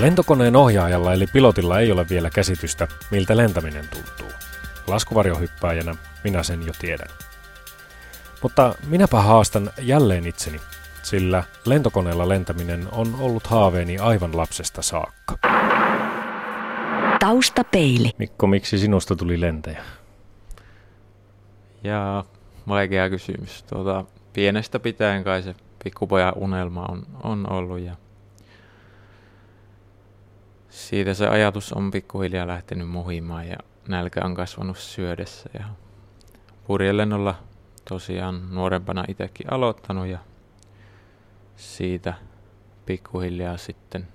Lentokoneen ohjaajalla eli pilotilla ei ole vielä käsitystä, miltä lentäminen tuntuu. Laskuvarjohyppääjänä minä sen jo tiedän. Mutta minäpä haastan jälleen itseni, sillä lentokoneella lentäminen on ollut haaveeni aivan lapsesta saakka. Taustapeili. Mikko, miksi sinusta tuli lentäjä? Ja vaikea kysymys. Tuota, pienestä pitäen kai se pikkupojan unelma on, on ollut ja siitä se ajatus on pikkuhiljaa lähtenyt muhimaan ja nälkä on kasvanut syödessä. Ja purjelennolla tosiaan nuorempana itsekin aloittanut ja siitä pikkuhiljaa sitten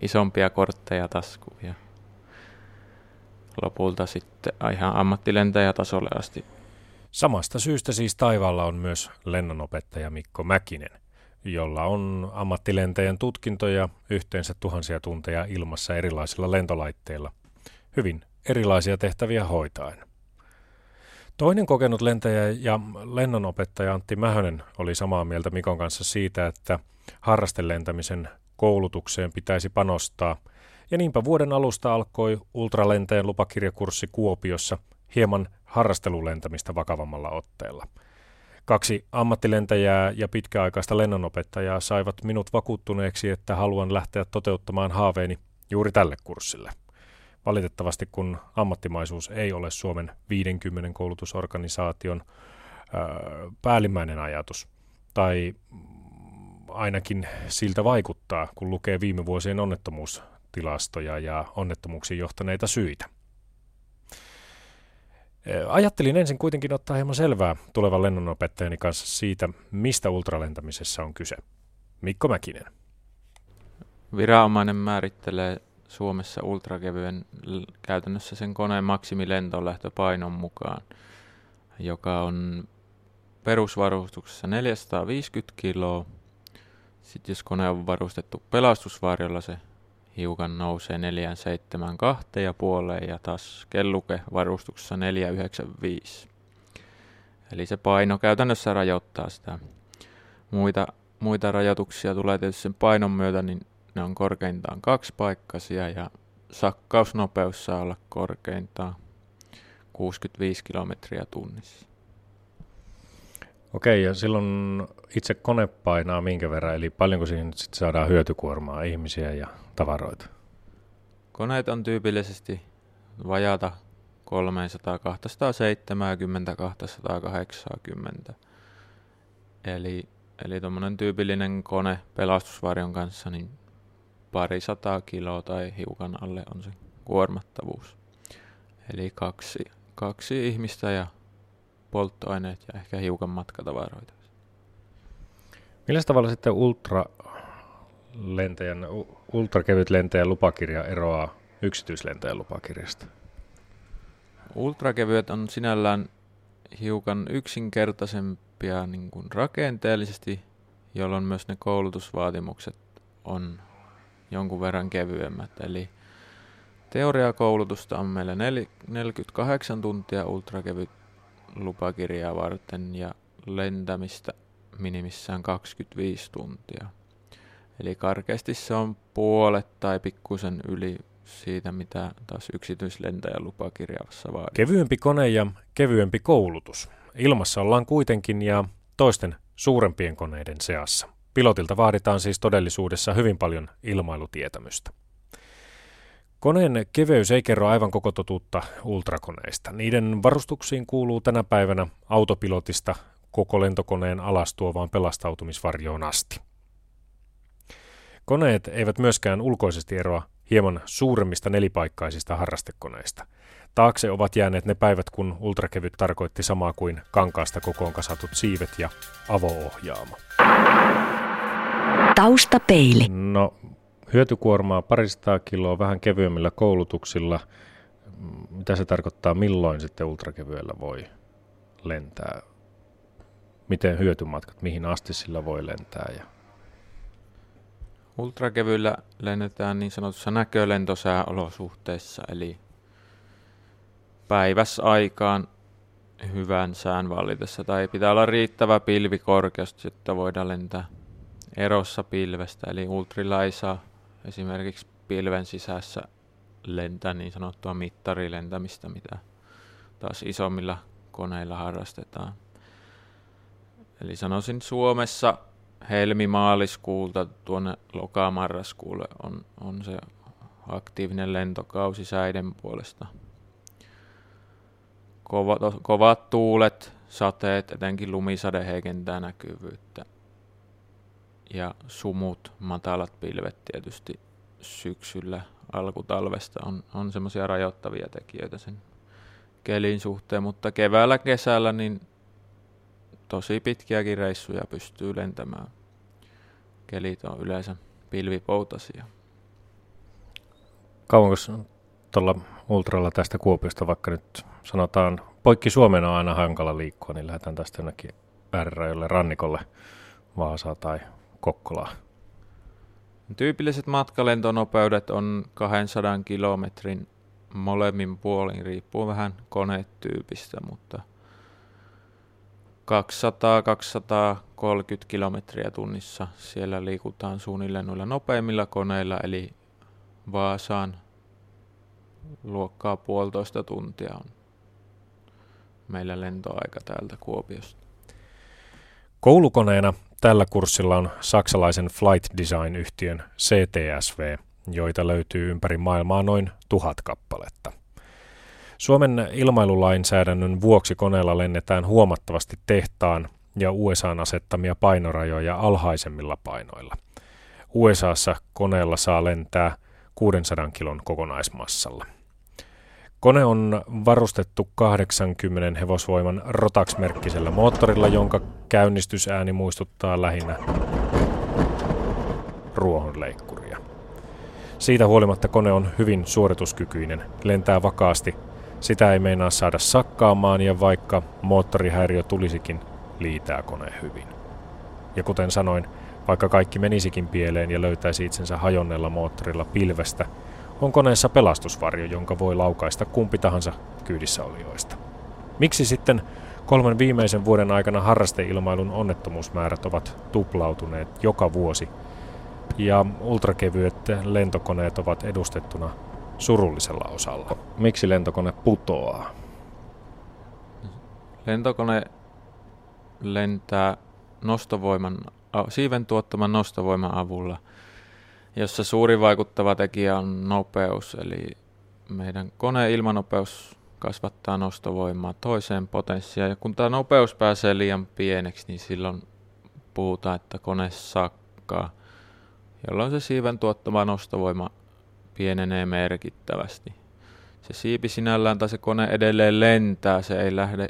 isompia kortteja taskuun ja lopulta sitten ihan ammattilentäjätasolle asti. Samasta syystä siis taivaalla on myös lennonopettaja Mikko Mäkinen, jolla on ammattilentäjän tutkintoja yhteensä tuhansia tunteja ilmassa erilaisilla lentolaitteilla. Hyvin erilaisia tehtäviä hoitaen. Toinen kokenut lentäjä ja lennonopettaja Antti Mähönen oli samaa mieltä Mikon kanssa siitä, että harrastelentämisen koulutukseen pitäisi panostaa. Ja niinpä vuoden alusta alkoi ultralentäjän lupakirjakurssi Kuopiossa hieman harrastelulentämistä vakavammalla otteella. Kaksi ammattilentäjää ja pitkäaikaista lennonopettajaa saivat minut vakuuttuneeksi, että haluan lähteä toteuttamaan haaveeni juuri tälle kurssille. Valitettavasti kun ammattimaisuus ei ole Suomen 50 koulutusorganisaation ää, päällimmäinen ajatus, tai ainakin siltä vaikuttaa, kun lukee viime vuosien onnettomuustilastoja ja onnettomuuksiin johtaneita syitä. Ajattelin ensin kuitenkin ottaa hieman selvää tulevan lennonopettajani kanssa siitä, mistä ultralentämisessä on kyse. Mikko Mäkinen. Viranomainen määrittelee Suomessa ultrakevyen käytännössä sen koneen maksimilentolähtöpainon mukaan, joka on perusvarustuksessa 450 kiloa. Sitten jos kone on varustettu pelastusvarjolla, se hiukan nousee 472 ja puoleen ja taas kelluke varustuksessa 495. Eli se paino käytännössä rajoittaa sitä. Muita, muita rajoituksia tulee tietysti sen painon myötä, niin ne on korkeintaan kaksipaikkaisia ja sakkausnopeus saa olla korkeintaan 65 kilometriä tunnissa. Okei, ja silloin itse kone painaa minkä verran, eli paljonko siihen nyt sit saadaan hyötykuormaa ihmisiä ja tavaroita? Koneet on tyypillisesti vajata 300, 270, 280. Eli, eli tuommoinen tyypillinen kone pelastusvarjon kanssa, niin pari sataa kiloa tai hiukan alle on se kuormattavuus. Eli kaksi, kaksi ihmistä ja polttoaineet ja ehkä hiukan matkatavaroita. Millä tavalla sitten ultra lentäjän, ultrakevyt lentäjän lupakirja eroaa yksityislentäjän lupakirjasta? Ultrakevyet on sinällään hiukan yksinkertaisempia niin kuin rakenteellisesti, jolloin myös ne koulutusvaatimukset on jonkun verran kevyemmät. Eli teoriakoulutusta on meillä 48 tuntia ultrakevyt lupakirjaa varten ja lentämistä minimissään 25 tuntia. Eli karkeasti se on puolet tai pikkusen yli siitä, mitä taas yksityislentäjän lupakirjassa vaadit. Kevyempi kone ja kevyempi koulutus. Ilmassa ollaan kuitenkin ja toisten suurempien koneiden seassa. Pilotilta vaaditaan siis todellisuudessa hyvin paljon ilmailutietämystä. Koneen keveys ei kerro aivan koko totuutta ultrakoneista. Niiden varustuksiin kuuluu tänä päivänä autopilotista koko lentokoneen alastuovaan pelastautumisvarjoon asti. Koneet eivät myöskään ulkoisesti eroa hieman suuremmista nelipaikkaisista harrastekoneista. Taakse ovat jääneet ne päivät, kun ultrakevyt tarkoitti samaa kuin kankaasta kokoon kasatut siivet ja avoohjaamo. Taustapeili. No, hyötykuormaa paristaa kiloa vähän kevyemmillä koulutuksilla. Mitä se tarkoittaa, milloin sitten ultrakevyellä voi lentää? Miten hyötymatkat, mihin asti sillä voi lentää? Ja... Ultrakevyillä lennetään niin sanotussa näkölentosääolosuhteissa, eli päiväsaikaan hyvän sään vallitessa, tai pitää olla riittävä pilvikorkeus, jotta voidaan lentää erossa pilvestä, eli ultrilla ei saa esimerkiksi pilven sisässä lentää niin sanottua mittarilentämistä, mitä taas isommilla koneilla harrastetaan. Eli sanoisin Suomessa helmimaaliskuulta tuonne lokamarraskuulle on, on se aktiivinen lentokausi säiden puolesta. Kovat, kovat tuulet, sateet, etenkin lumisade heikentää näkyvyyttä. Ja sumut, matalat pilvet tietysti syksyllä alkutalvesta on, on semmoisia rajoittavia tekijöitä sen kelin suhteen, mutta keväällä, kesällä niin tosi pitkiäkin reissuja pystyy lentämään. Kelit on yleensä pilvipoutasia. Kauanko tuolla ultralla tästä Kuopiosta, vaikka nyt sanotaan poikki Suomena on aina hankala liikkua, niin lähdetään tästä jonnekin äärirajoille rannikolle Vaasaa tai Kokkolaa. Tyypilliset matkalentonopeudet on 200 kilometrin molemmin puolin, riippuu vähän konetyypistä, mutta 200-230 kilometriä tunnissa siellä liikutaan suunnilleen noilla nopeimmilla koneilla, eli Vaasaan luokkaa puolitoista tuntia on meillä lentoaika täältä Kuopiosta. Koulukoneena tällä kurssilla on saksalaisen flight design-yhtiön CTSV, joita löytyy ympäri maailmaa noin tuhat kappaletta. Suomen ilmailulainsäädännön vuoksi koneella lennetään huomattavasti tehtaan ja USAn asettamia painorajoja alhaisemmilla painoilla. USAssa koneella saa lentää 600 kilon kokonaismassalla. Kone on varustettu 80 hevosvoiman Rotax-merkkisellä moottorilla, jonka käynnistysääni muistuttaa lähinnä ruohonleikkuria. Siitä huolimatta kone on hyvin suorituskykyinen, lentää vakaasti, sitä ei meinaa saada sakkaamaan ja vaikka moottorihäiriö tulisikin, liitää kone hyvin. Ja kuten sanoin, vaikka kaikki menisikin pieleen ja löytäisi itsensä hajonnella moottorilla pilvestä, on koneessa pelastusvarjo, jonka voi laukaista kumpi tahansa kyydissä olijoista. Miksi sitten kolmen viimeisen vuoden aikana harrasteilmailun onnettomuusmäärät ovat tuplautuneet joka vuosi ja ultrakevyet lentokoneet ovat edustettuna surullisella osalla? Miksi lentokone putoaa? Lentokone lentää nostovoiman, siiven tuottaman nostovoiman avulla – jossa suuri vaikuttava tekijä on nopeus, eli meidän koneen ilmanopeus kasvattaa nostovoimaa toiseen potenssiaan. Ja kun tämä nopeus pääsee liian pieneksi, niin silloin puhutaan, että kone sakkaa, jolloin se siiven tuottama nostovoima pienenee merkittävästi. Se siipi sinällään tai se kone edelleen lentää, se ei lähde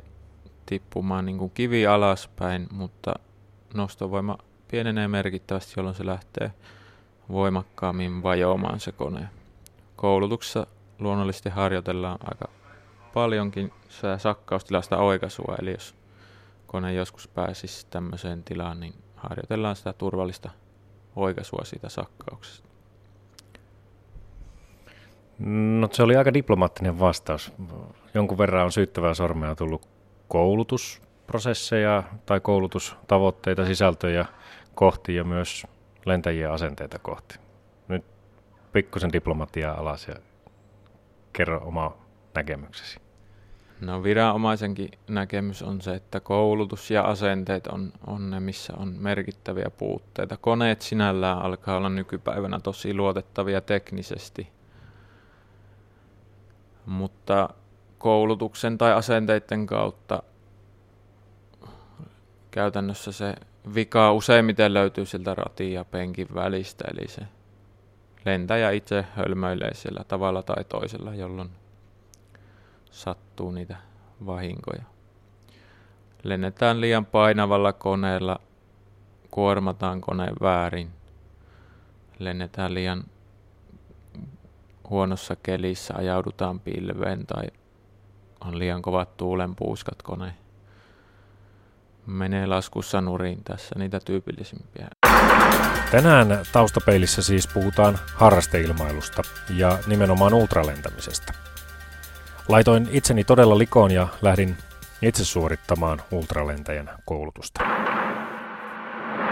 tippumaan niin kuin kivi alaspäin, mutta nostovoima pienenee merkittävästi, jolloin se lähtee voimakkaammin vajoamaan se kone. Koulutuksessa luonnollisesti harjoitellaan aika paljonkin sakkaustilasta oikaisua, eli jos kone joskus pääsisi tämmöiseen tilaan, niin harjoitellaan sitä turvallista oikaisua siitä sakkauksesta. No se oli aika diplomaattinen vastaus. Jonkun verran on syyttävää sormea tullut koulutusprosesseja tai koulutustavoitteita, sisältöjä kohti ja myös lentäjien asenteita kohti. Nyt pikkusen diplomatiaa alas ja kerro oma näkemyksesi. No viranomaisenkin näkemys on se, että koulutus ja asenteet on, on ne, missä on merkittäviä puutteita. Koneet sinällään alkaa olla nykypäivänä tosi luotettavia teknisesti, mutta koulutuksen tai asenteiden kautta käytännössä se vika useimmiten löytyy siltä ratin ja penkin välistä, eli se lentäjä itse hölmöilee siellä tavalla tai toisella, jolloin sattuu niitä vahinkoja. Lennetään liian painavalla koneella, kuormataan kone väärin, lennetään liian huonossa kelissä, ajaudutaan pilveen tai on liian kovat tuulenpuuskat koneen menee laskussa nurin tässä niitä tyypillisimpiä. Tänään taustapeilissä siis puhutaan harrasteilmailusta ja nimenomaan ultralentämisestä. Laitoin itseni todella likoon ja lähdin itse suorittamaan ultralentäjän koulutusta.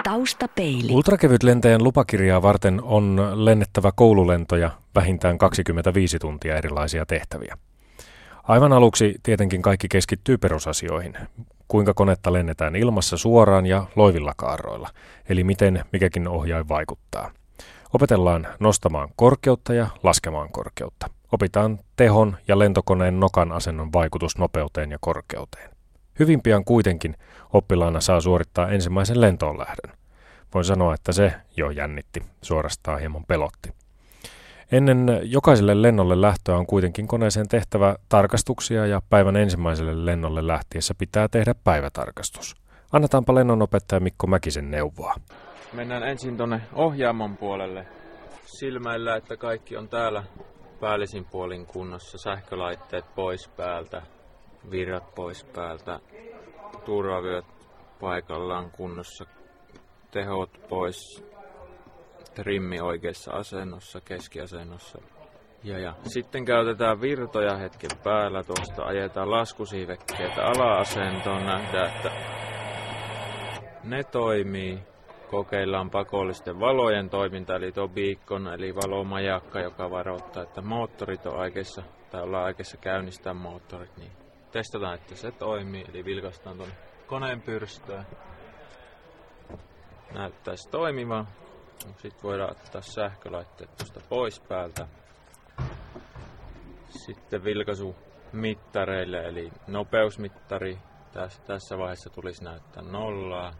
Taustapeili. Ultrakevyt lentäjän lupakirjaa varten on lennettävä koululentoja vähintään 25 tuntia erilaisia tehtäviä. Aivan aluksi tietenkin kaikki keskittyy perusasioihin. Kuinka konetta lennetään ilmassa suoraan ja loivilla kaaroilla, eli miten mikäkin ohjain vaikuttaa. Opetellaan nostamaan korkeutta ja laskemaan korkeutta. Opitaan tehon ja lentokoneen nokan asennon vaikutus nopeuteen ja korkeuteen. Hyvin pian kuitenkin oppilaana saa suorittaa ensimmäisen lentoon lähdön. Voin sanoa, että se jo jännitti, suorastaan hieman pelotti. Ennen jokaiselle lennolle lähtöä on kuitenkin koneeseen tehtävä tarkastuksia ja päivän ensimmäiselle lennolle lähtiessä pitää tehdä päivätarkastus. Annetaanpa lennonopettaja Mikko Mäkisen neuvoa. Mennään ensin tuonne ohjaamon puolelle. Silmäillä, että kaikki on täällä päällisin puolin kunnossa. Sähkölaitteet pois päältä, virrat pois päältä, turvavyöt paikallaan kunnossa, tehot pois, trimmi oikeassa asennossa, keskiasennossa. Ja, ja. Sitten käytetään virtoja hetken päällä, tuosta ajetaan laskusiivekkeitä ala-asentoon, nähdään, että ne toimii. Kokeillaan pakollisten valojen toiminta, eli tuo beacon, eli valomajakka, joka varoittaa, että moottorit on aikeissa, tai ollaan aikeissa käynnistää moottorit, niin testataan, että se toimii, eli vilkaistaan tuon koneen pyrstöä. Näyttäisi toimivan. Sitten voidaan ottaa sähkölaitteet tuosta pois päältä. Sitten vilkaisu mittareille, eli nopeusmittari. Tässä, vaiheessa tulisi näyttää nollaa.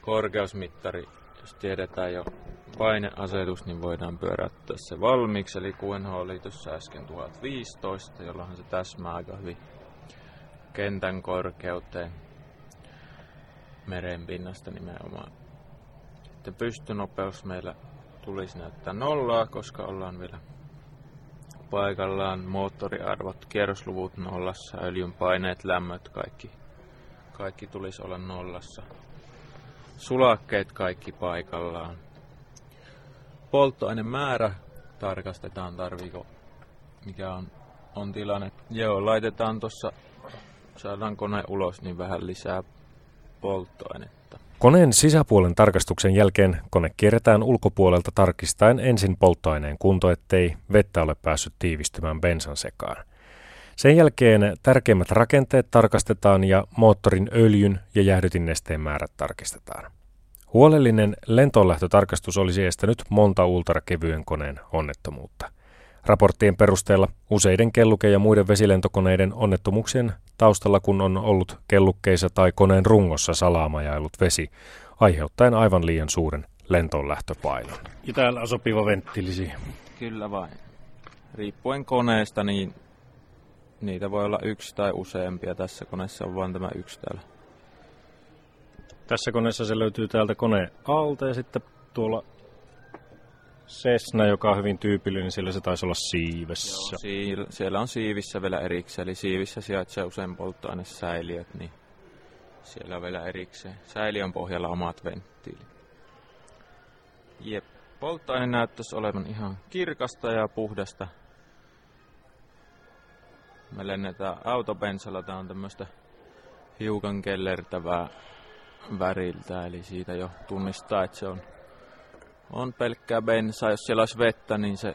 Korkeusmittari, jos tiedetään jo paineasetus, niin voidaan pyöräyttää se valmiiksi. Eli QNH oli tuossa äsken 1015, jolloin se täsmää aika hyvin kentän korkeuteen merenpinnasta nimenomaan. Sitten pystynopeus meillä tulisi näyttää nollaa, koska ollaan vielä paikallaan. Moottoriarvot, kierrosluvut nollassa, öljyn paineet, lämmöt, kaikki, kaikki tulisi olla nollassa. Sulakkeet kaikki paikallaan. Polttoainemäärä tarkastetaan, tarviiko, mikä on, on tilanne. Joo, laitetaan tuossa, saadaan kone ulos, niin vähän lisää polttoainetta. Koneen sisäpuolen tarkastuksen jälkeen kone kierretään ulkopuolelta tarkistaen ensin polttoaineen kunto, ettei vettä ole päässyt tiivistymään bensan sekaan. Sen jälkeen tärkeimmät rakenteet tarkastetaan ja moottorin öljyn ja jäähdytinnesteen määrät tarkistetaan. Huolellinen lentoonlähtötarkastus olisi estänyt monta ultrakevyen koneen onnettomuutta. Raporttien perusteella useiden kelluke- ja muiden vesilentokoneiden onnettomuuksien taustalla, kun on ollut kellukkeissa tai koneen rungossa salaamajailut vesi, aiheuttaen aivan liian suuren lentoonlähtöpainon. Ja täällä on sopiva venttiilisi. Kyllä vain. Riippuen koneesta, niin niitä voi olla yksi tai useampia. Tässä koneessa on vain tämä yksi täällä. Tässä koneessa se löytyy täältä koneen alta ja sitten tuolla Cessna, joka on hyvin tyypillinen, niin siellä se taisi olla siivessä. Joo, siellä on siivissä vielä erikseen, eli siivissä sijaitsee usein polttoainesäiliöt, niin siellä on vielä erikseen. Säiliön pohjalla omat venttiilit. Jep, polttoaine näyttäisi olevan ihan kirkasta ja puhdasta. Me lennetään autobensalla, tää on tämmöistä hiukan kellertävää väriltä, eli siitä jo tunnistaa, että se on on pelkkää bensaa. Jos siellä olisi vettä, niin se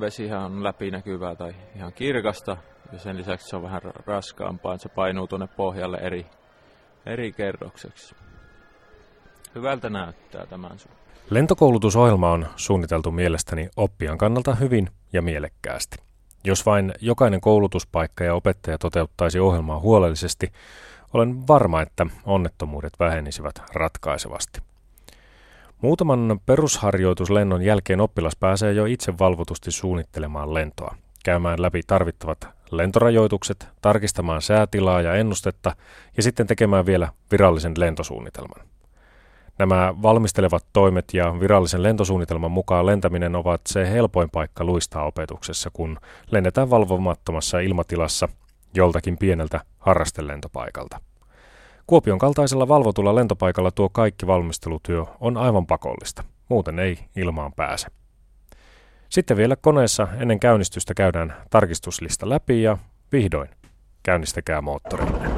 vesihän on läpinäkyvää tai ihan kirkasta. Ja sen lisäksi se on vähän raskaampaa, se painuu tuonne pohjalle eri, eri kerrokseksi. Hyvältä näyttää tämän sun. Lentokoulutusohjelma on suunniteltu mielestäni oppijan kannalta hyvin ja mielekkäästi. Jos vain jokainen koulutuspaikka ja opettaja toteuttaisi ohjelmaa huolellisesti, olen varma, että onnettomuudet vähenisivät ratkaisevasti. Muutaman perusharjoituslennon jälkeen oppilas pääsee jo itse valvotusti suunnittelemaan lentoa, käymään läpi tarvittavat lentorajoitukset, tarkistamaan säätilaa ja ennustetta ja sitten tekemään vielä virallisen lentosuunnitelman. Nämä valmistelevat toimet ja virallisen lentosuunnitelman mukaan lentäminen ovat se helpoin paikka luistaa opetuksessa, kun lennetään valvomattomassa ilmatilassa joltakin pieneltä harrastelentopaikalta. Kuopion kaltaisella valvotulla lentopaikalla tuo kaikki valmistelutyö on aivan pakollista. Muuten ei ilmaan pääse. Sitten vielä koneessa ennen käynnistystä käydään tarkistuslista läpi ja vihdoin käynnistäkää moottorinne.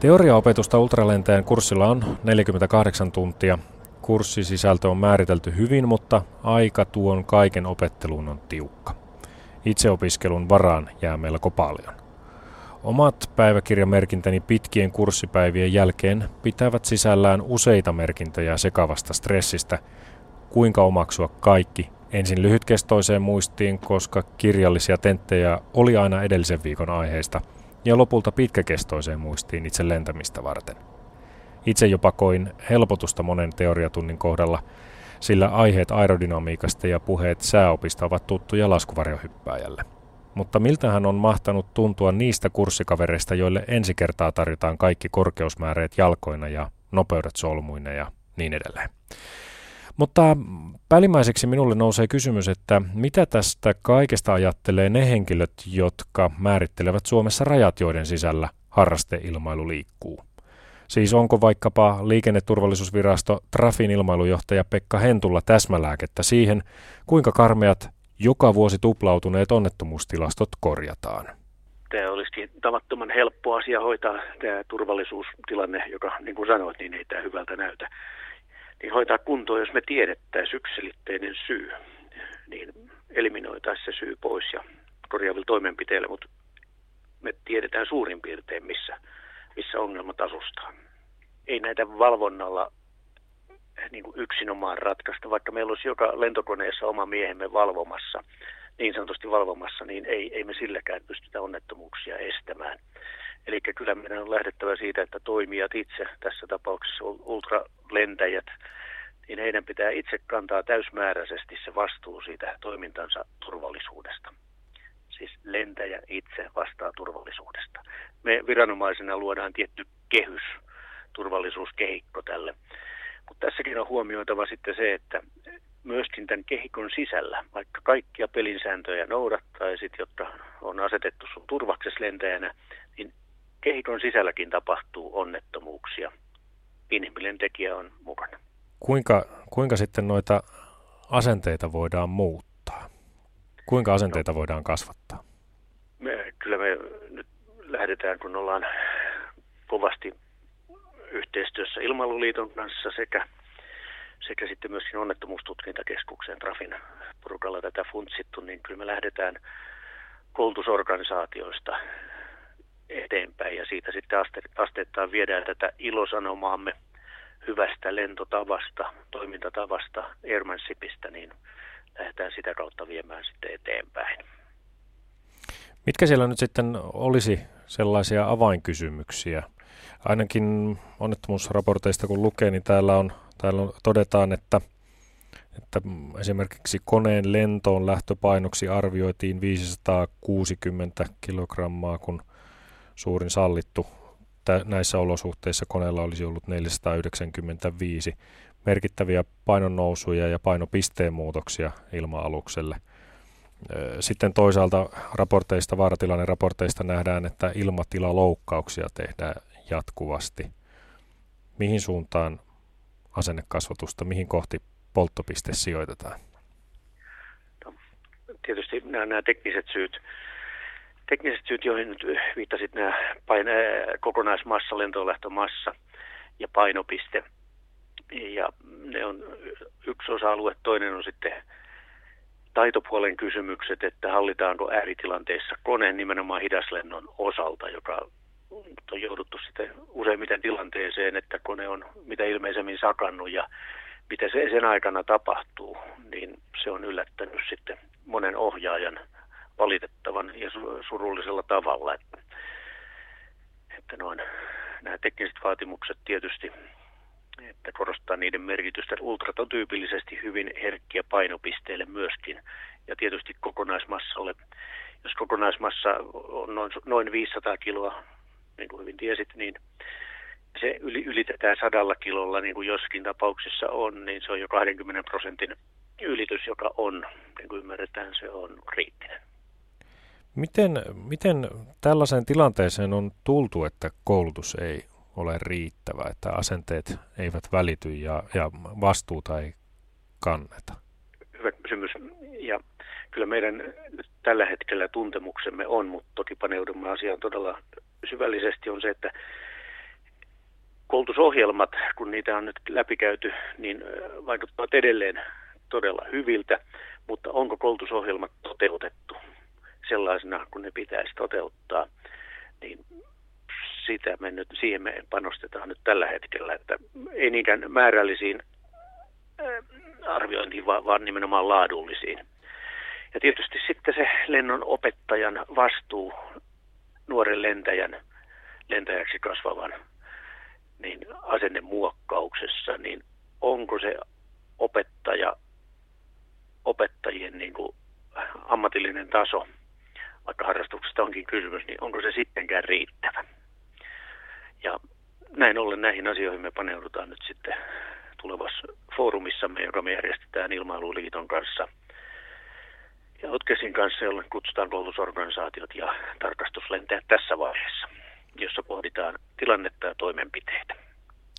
Teoriaopetusta ultralentäjän kurssilla on 48 tuntia. Kurssisisältö on määritelty hyvin, mutta aika tuon kaiken opetteluun on tiukka. Itseopiskelun varaan jää melko paljon. Omat päiväkirjamerkintäni pitkien kurssipäivien jälkeen pitävät sisällään useita merkintöjä sekavasta stressistä, kuinka omaksua kaikki ensin lyhytkestoiseen muistiin, koska kirjallisia tenttejä oli aina edellisen viikon aiheista, ja lopulta pitkäkestoiseen muistiin itse lentämistä varten. Itse jopa koin helpotusta monen teoriatunnin kohdalla, sillä aiheet aerodynamiikasta ja puheet sääopista ovat tuttuja laskuvarjohyppääjälle. Mutta miltähän on mahtanut tuntua niistä kurssikavereista, joille ensi kertaa tarjotaan kaikki korkeusmääreet jalkoina ja nopeudet solmuina ja niin edelleen. Mutta päällimmäiseksi minulle nousee kysymys, että mitä tästä kaikesta ajattelee ne henkilöt, jotka määrittelevät Suomessa rajat, joiden sisällä harrasteilmailu liikkuu. Siis onko vaikkapa liikenneturvallisuusvirasto Trafin ilmailujohtaja Pekka Hentulla täsmälääkettä siihen, kuinka karmeat joka vuosi tuplautuneet onnettomuustilastot korjataan? Tämä olisi tavattoman helppo asia hoitaa tämä turvallisuustilanne, joka niin kuin sanoit, niin ei tämä hyvältä näytä niin hoitaa kuntoon, jos me tiedettäisiin yksiselitteinen syy, niin eliminoitaisiin se syy pois ja korjaavilla toimenpiteillä, mutta me tiedetään suurin piirtein, missä, missä ongelmat asustaa. Ei näitä valvonnalla niin kuin yksinomaan ratkaista, vaikka meillä olisi joka lentokoneessa oma miehemme valvomassa, niin sanotusti valvomassa, niin ei, ei me silläkään pystytä onnettomuuksia estämään. Eli kyllä meidän on lähdettävä siitä, että toimijat itse, tässä tapauksessa ultralentäjät, niin heidän pitää itse kantaa täysmääräisesti se vastuu siitä toimintansa turvallisuudesta. Siis lentäjä itse vastaa turvallisuudesta. Me viranomaisena luodaan tietty kehys, turvallisuuskehikko tälle. Mutta tässäkin on huomioitava sitten se, että myöskin tämän kehikon sisällä, vaikka kaikkia pelinsääntöjä noudattaisit, jotka on asetettu sun turvaksesi lentäjänä, niin kehikon sisälläkin tapahtuu onnettomuuksia. Inhimillinen tekijä on mukana. Kuinka, kuinka sitten noita asenteita voidaan muuttaa? Kuinka asenteita voidaan kasvattaa? Me, kyllä me nyt lähdetään, kun ollaan kovasti yhteistyössä Ilmailuliiton kanssa sekä, sekä sitten myöskin onnettomuustutkintakeskuksen Trafin porukalla tätä funtsittu, niin kyllä me lähdetään koulutusorganisaatioista eteenpäin ja siitä sitten aste, asteittain viedään tätä ilosanomaamme hyvästä lentotavasta, toimintatavasta, airmanshipista, niin lähdetään sitä kautta viemään sitten eteenpäin. Mitkä siellä nyt sitten olisi sellaisia avainkysymyksiä? Ainakin onnettomuusraporteista kun lukee, niin täällä, on, täällä on, todetaan, että, että esimerkiksi koneen lentoon lähtöpainoksi arvioitiin 560 kilogrammaa, kun suurin sallittu näissä olosuhteissa koneella olisi ollut 495 merkittäviä painonnousuja ja painopisteen muutoksia ilma-alukselle. Sitten toisaalta raporteista, vaaratilanne raporteista nähdään, että ilmatilaloukkauksia tehdään jatkuvasti. Mihin suuntaan asennekasvatusta, mihin kohti polttopiste sijoitetaan? No, tietysti nämä, nämä tekniset syyt tekniset syyt, joihin nyt viittasit, nämä paine, kokonaismassa, lentolähtömassa ja painopiste. Ja ne on yksi osa-alue, toinen on sitten taitopuolen kysymykset, että hallitaanko ääritilanteissa koneen nimenomaan hidaslennon osalta, joka on jouduttu sitten useimmiten tilanteeseen, että kone on mitä ilmeisemmin sakannut ja mitä se sen aikana tapahtuu, niin se on yllättänyt sitten monen ohjaajan valitettavan ja surullisella tavalla. Että, että noin, nämä tekniset vaatimukset tietysti, että korostaa niiden merkitystä ultratotyypillisesti hyvin herkkiä painopisteille myöskin. Ja tietysti kokonaismassalle, jos kokonaismassa on noin, noin 500 kiloa, niin kuin hyvin tiesit, niin se ylitetään sadalla kilolla, niin kuin joskin tapauksissa on, niin se on jo 20 prosentin ylitys, joka on, niin kuin ymmärretään, se on kriittinen. Miten, miten tällaiseen tilanteeseen on tultu, että koulutus ei ole riittävä, että asenteet eivät välity ja, ja vastuuta ei kanneta? Hyvä kysymys. Kyllä meidän tällä hetkellä tuntemuksemme on, mutta toki paneudumme asiaan todella syvällisesti, on se, että koulutusohjelmat, kun niitä on nyt läpikäyty, niin vaikuttavat edelleen todella hyviltä, mutta onko koulutusohjelmat toteutettu sellaisena, kun ne pitäisi toteuttaa, niin sitä me nyt, siihen me panostetaan nyt tällä hetkellä, että ei niinkään määrällisiin arviointiin, vaan nimenomaan laadullisiin. Ja tietysti sitten se lennon opettajan vastuu nuoren lentäjän, lentäjäksi kasvavan niin asennemuokkauksessa, niin onko se opettaja, opettajien niin kuin ammatillinen taso, vaikka harrastuksesta onkin kysymys, niin onko se sittenkään riittävä? Ja näin ollen näihin asioihin me paneudutaan nyt sitten tulevassa foorumissamme, joka me järjestetään Ilmailuliiton kanssa ja Otkesin kanssa, jolle kutsutaan koulutusorganisaatiot ja tarkastuslentäjät tässä vaiheessa, jossa pohditaan tilannetta ja toimenpiteitä.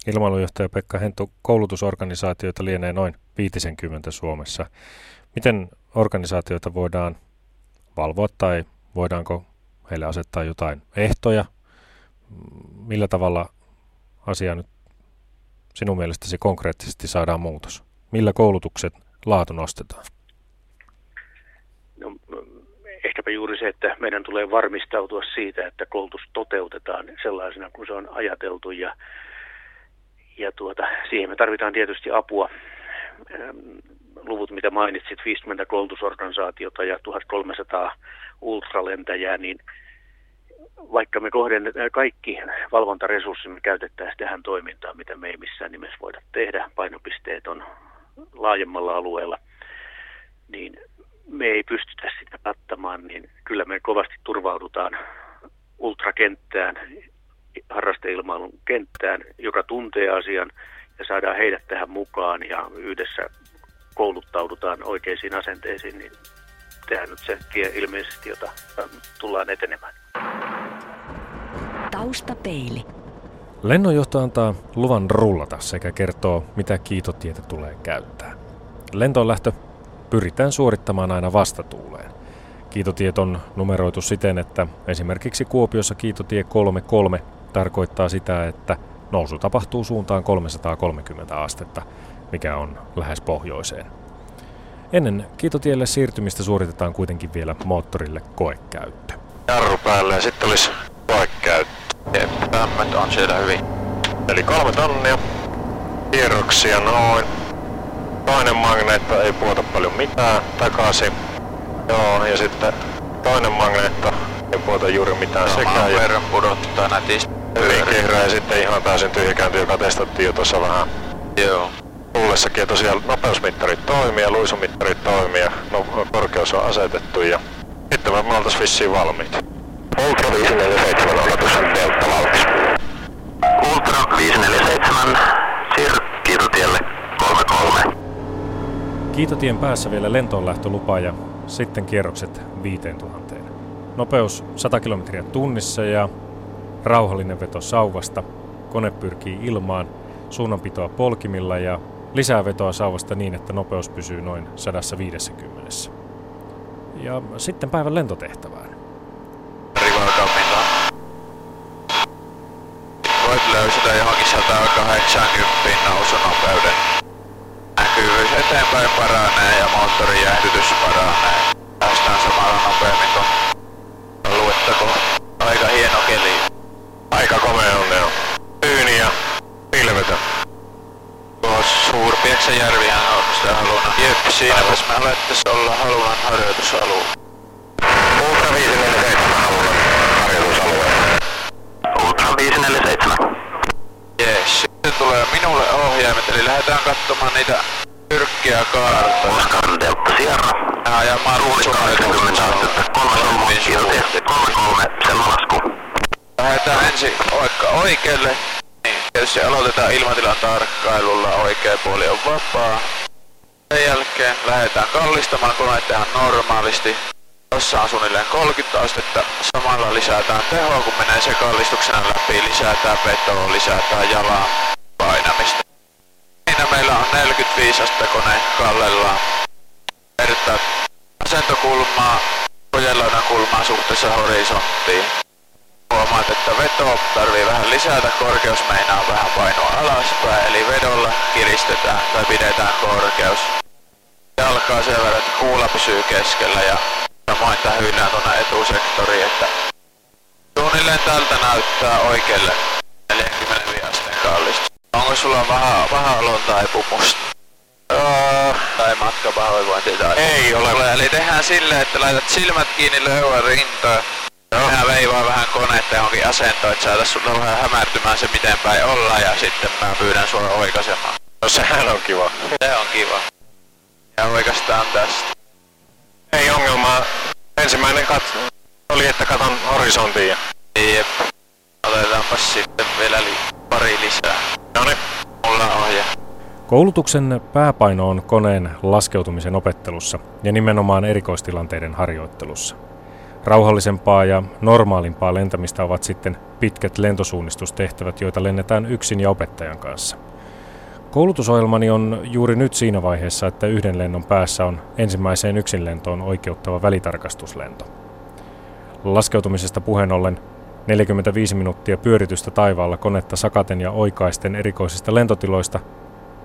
Ilmailujohtaja Pekka Hentu, koulutusorganisaatioita lienee noin 50 Suomessa. Miten organisaatioita voidaan valvoa tai voidaanko heille asettaa jotain ehtoja? Millä tavalla asia nyt sinun mielestäsi konkreettisesti saadaan muutos? Millä koulutukset laatu nostetaan? No, ehkäpä juuri se, että meidän tulee varmistautua siitä, että koulutus toteutetaan sellaisena kuin se on ajateltu ja, ja tuota, siihen me tarvitaan tietysti apua. Luvut, mitä mainitsit, 50 koulutusorganisaatiota ja 1300 ultralentäjää, niin vaikka me kohdennetaan kaikki valvontaresurssimme käytettäisiin tähän toimintaan, mitä me ei missään nimessä voida tehdä, painopisteet on laajemmalla alueella, niin me ei pystytä sitä kattamaan, niin kyllä me kovasti turvaudutaan ultrakenttään, harrasteilmailun kenttään, joka tuntee asian ja saadaan heidät tähän mukaan ja yhdessä kouluttaudutaan oikeisiin asenteisiin, niin tehdään nyt se tie ilmeisesti, jota tullaan etenemään. Taustapeili. Lennonjohto antaa luvan rullata sekä kertoo, mitä kiitotietä tulee käyttää. Lentoon lähtö pyritään suorittamaan aina vastatuuleen. Kiitotiet on numeroitu siten, että esimerkiksi Kuopiossa kiitotie 33 tarkoittaa sitä, että nousu tapahtuu suuntaan 330 astetta, mikä on lähes pohjoiseen. Ennen kiitotielle siirtymistä suoritetaan kuitenkin vielä moottorille koekäyttö. Jarru päälle ja sitten olisi koekäyttö. Lämmöt on siellä hyvin. Eli kolme tonnia. Kierroksia noin toinen magneetto ei puhuta paljon mitään takaisin. Joo, ja sitten toinen magneetto ei puhuta juuri mitään Samaan sekä. verran pudottaa nätisti. Hyvin ja sitten ihan täysin tyhjäkäynti, joka testattiin jo tuossa vähän Joo. tullessakin. Tosiaan nopeusmittarit toimii ja luisumittarit toimii ja no, korkeus on asetettu ja sitten me oltaisiin vissiin valmiit. Ultra 547 odotus on Delta valmis. Ultra 547, siirry kiitotielle 33. Kiitotien päässä vielä lentoonlähtölupa ja sitten kierrokset 5000. Nopeus 100 kilometriä tunnissa ja rauhallinen veto sauvasta. Kone pyrkii ilmaan, suunnanpitoa polkimilla ja lisää vetoa sauvasta niin, että nopeus pysyy noin 150. Ja sitten päivän lentotehtävään. Voit löysätä johonkin 180 nousunopeuden näkyvyys eteenpäin paranee ja moottorin jäähdytys paranee. Päästään samalla nopeammin kun aluetta Aika hieno keli. Aika komea on ne on. Tyyni ja pilvetön. Tuo Suurpieksäjärvihän on sitä halunnut. Jep, siinäpäs me alettais olla halunan harjoitusalue. Ultra 547 alueella harjoitusalueella. Ultra 547. Jees, sitten tulee minulle ohjaimet, eli lähdetään katsomaan niitä pyrkkiä kaarta. Oscar Delta Sierra. Ja ajamaan Ruuli 80 astetta. Kolme solmu. Kiitotie 33. Selma lasku. Lähdetään ensin vaikka oikealle. Niin, tietysti aloitetaan ilmatilan tarkkailulla, oikea puoli on vapaa. Sen jälkeen lähdetään kallistamaan koneet ihan normaalisti. Tossa on suunnilleen 30 astetta. Samalla lisätään tehoa, kun menee se kallistuksena läpi. Lisätään vetoa, lisätään jalan painamista meillä on 45 asta kone kallellaan. Vertaa asentokulmaa, kojelaudan kulmaa suhteessa horisonttiin. Huomaat, että veto tarvii vähän lisätä, korkeus meinaa vähän painoa alaspäin, eli vedolla kiristetään tai pidetään korkeus. Jalkaa sen verran, että kuula pysyy keskellä ja samoin tähyynään tuonne etusektoriin, että suunnilleen tältä näyttää oikealle Onko sulla vähän, vähän olon taipumusta? Öö, Tai matkapahoinvointi tai... Ei ole. Eli tehdään silleen, että laitat silmät kiinni löyvän rintoon. Mä veivaan vähän konetta johonkin asentoon, että saataisiin sulle vähän hämärtymään se miten päin olla ja sitten mä pyydän sua oikaisemaan. no sehän on kiva. Se on kiva. Ja oikeastaan tästä. Ei ongelmaa. Ensimmäinen katso oli, että katon horisontiin. ja- Jep. Otetaanpas sitten vielä li- pari lisää. No niin. Mulla ohje. Koulutuksen pääpaino on koneen laskeutumisen opettelussa ja nimenomaan erikoistilanteiden harjoittelussa. Rauhallisempaa ja normaalimpaa lentämistä ovat sitten pitkät lentosuunnistustehtävät, joita lennetään yksin ja opettajan kanssa. Koulutusohjelmani on juuri nyt siinä vaiheessa, että yhden lennon päässä on ensimmäiseen yksinlentoon oikeuttava välitarkastuslento. Laskeutumisesta puheen ollen 45 minuuttia pyöritystä taivaalla konetta sakaten ja oikaisten erikoisista lentotiloista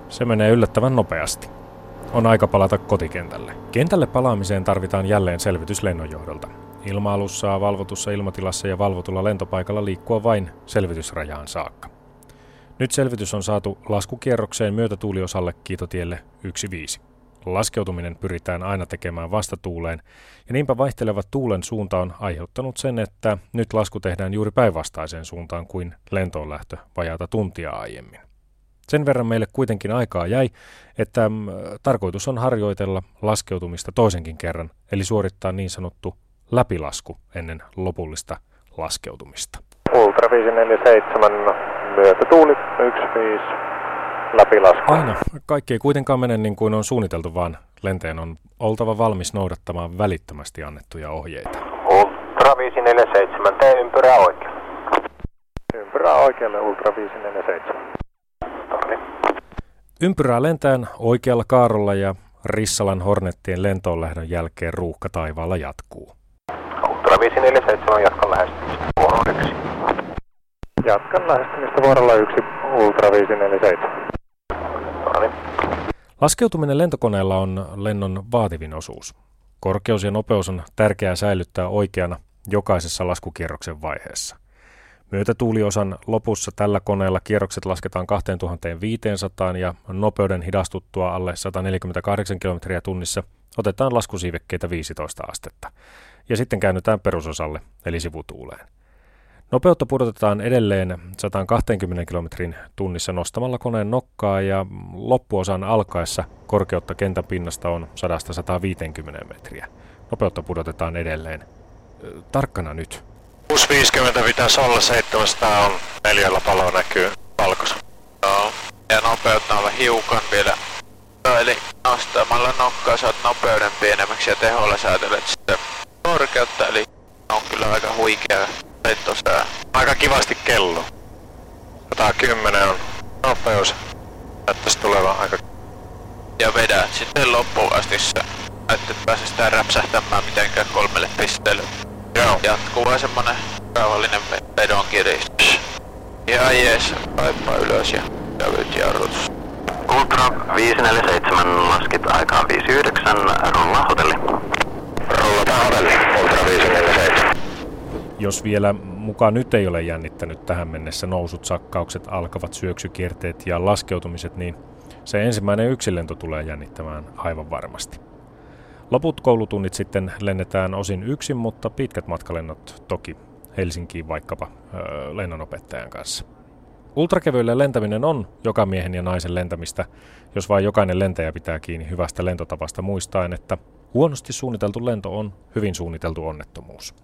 se menee yllättävän nopeasti. On aika palata kotikentälle. Kentälle palaamiseen tarvitaan jälleen selvitys lennonjohdolta. Ilma-alus saa valvotussa ilmatilassa ja valvotulla lentopaikalla liikkua vain selvitysrajaan saakka. Nyt selvitys on saatu laskukierrokseen myötätuuliosalle kiitotielle 1.5. Laskeutuminen pyritään aina tekemään vastatuuleen, ja niinpä vaihteleva tuulen suunta on aiheuttanut sen, että nyt lasku tehdään juuri päinvastaiseen suuntaan kuin lentoon lähtö vajaata tuntia aiemmin. Sen verran meille kuitenkin aikaa jäi, että mm, tarkoitus on harjoitella laskeutumista toisenkin kerran, eli suorittaa niin sanottu läpilasku ennen lopullista laskeutumista. Ultra 547, myötätuuli 15, läpilasku. Aina. Kaikki ei kuitenkaan mene niin kuin on suunniteltu, vaan lentäjän on oltava valmis noudattamaan välittömästi annettuja ohjeita. Ultra 547, tee ympyrää oikealle. Ympyrää oikealle, Ultra 547. Noniin. Ympyrää lentäen oikealla kaarolla ja Rissalan Hornettien lentoon lähdön jälkeen ruuhka taivaalla jatkuu. Ultra 547, jatkan lähestymistä. Vuoro 1. Jatkan lähestymistä vuorolla 1, Ultra 547. Laskeutuminen lentokoneella on lennon vaativin osuus. Korkeus ja nopeus on tärkeää säilyttää oikeana jokaisessa laskukierroksen vaiheessa. Myötätuuliosan lopussa tällä koneella kierrokset lasketaan 2500 ja nopeuden hidastuttua alle 148 km tunnissa otetaan laskusiivekkeitä 15 astetta. Ja sitten käännytään perusosalle, eli sivutuuleen. Nopeutta pudotetaan edelleen 120 km tunnissa nostamalla koneen nokkaa ja loppuosan alkaessa korkeutta kentän pinnasta on 100-150 metriä. Nopeutta pudotetaan edelleen. Tarkkana nyt. 650 pitäisi olla, 700 on neljällä paloa näkyy valkoisen. Joo. Ja nopeutta on hiukan vielä. Eli nostamalla nokkaa saat nopeuden pienemmäksi ja teholla säätelet sitten korkeutta, eli on kyllä aika huikea lentosää. Aika kivasti kello. 110 on nopeus. Näyttäisi tulevan aika... Ja vedät sitten loppuun asti sä. Että et pääse sitä räpsähtämään mitenkään kolmelle pisteelle. Joo. Jatkuu vaan semmonen rauhallinen ve- vedon kiristys. Ihan jees, kaipaa ylös ja kävyt jarrutus. Ultra 547, laskit aikaan 59, rullaa hotelli. Rullataan hotelli. Ultra 547. Jos vielä mukaan nyt ei ole jännittänyt tähän mennessä nousut, sakkaukset, alkavat syöksykierteet ja laskeutumiset, niin se ensimmäinen yksilento tulee jännittämään aivan varmasti. Loput koulutunnit sitten lennetään osin yksin, mutta pitkät matkalennot toki Helsinkiin vaikkapa öö, lennonopettajan kanssa. Ultrakevyillä lentäminen on joka miehen ja naisen lentämistä, jos vain jokainen lentäjä pitää kiinni hyvästä lentotavasta muistaen, että huonosti suunniteltu lento on hyvin suunniteltu onnettomuus.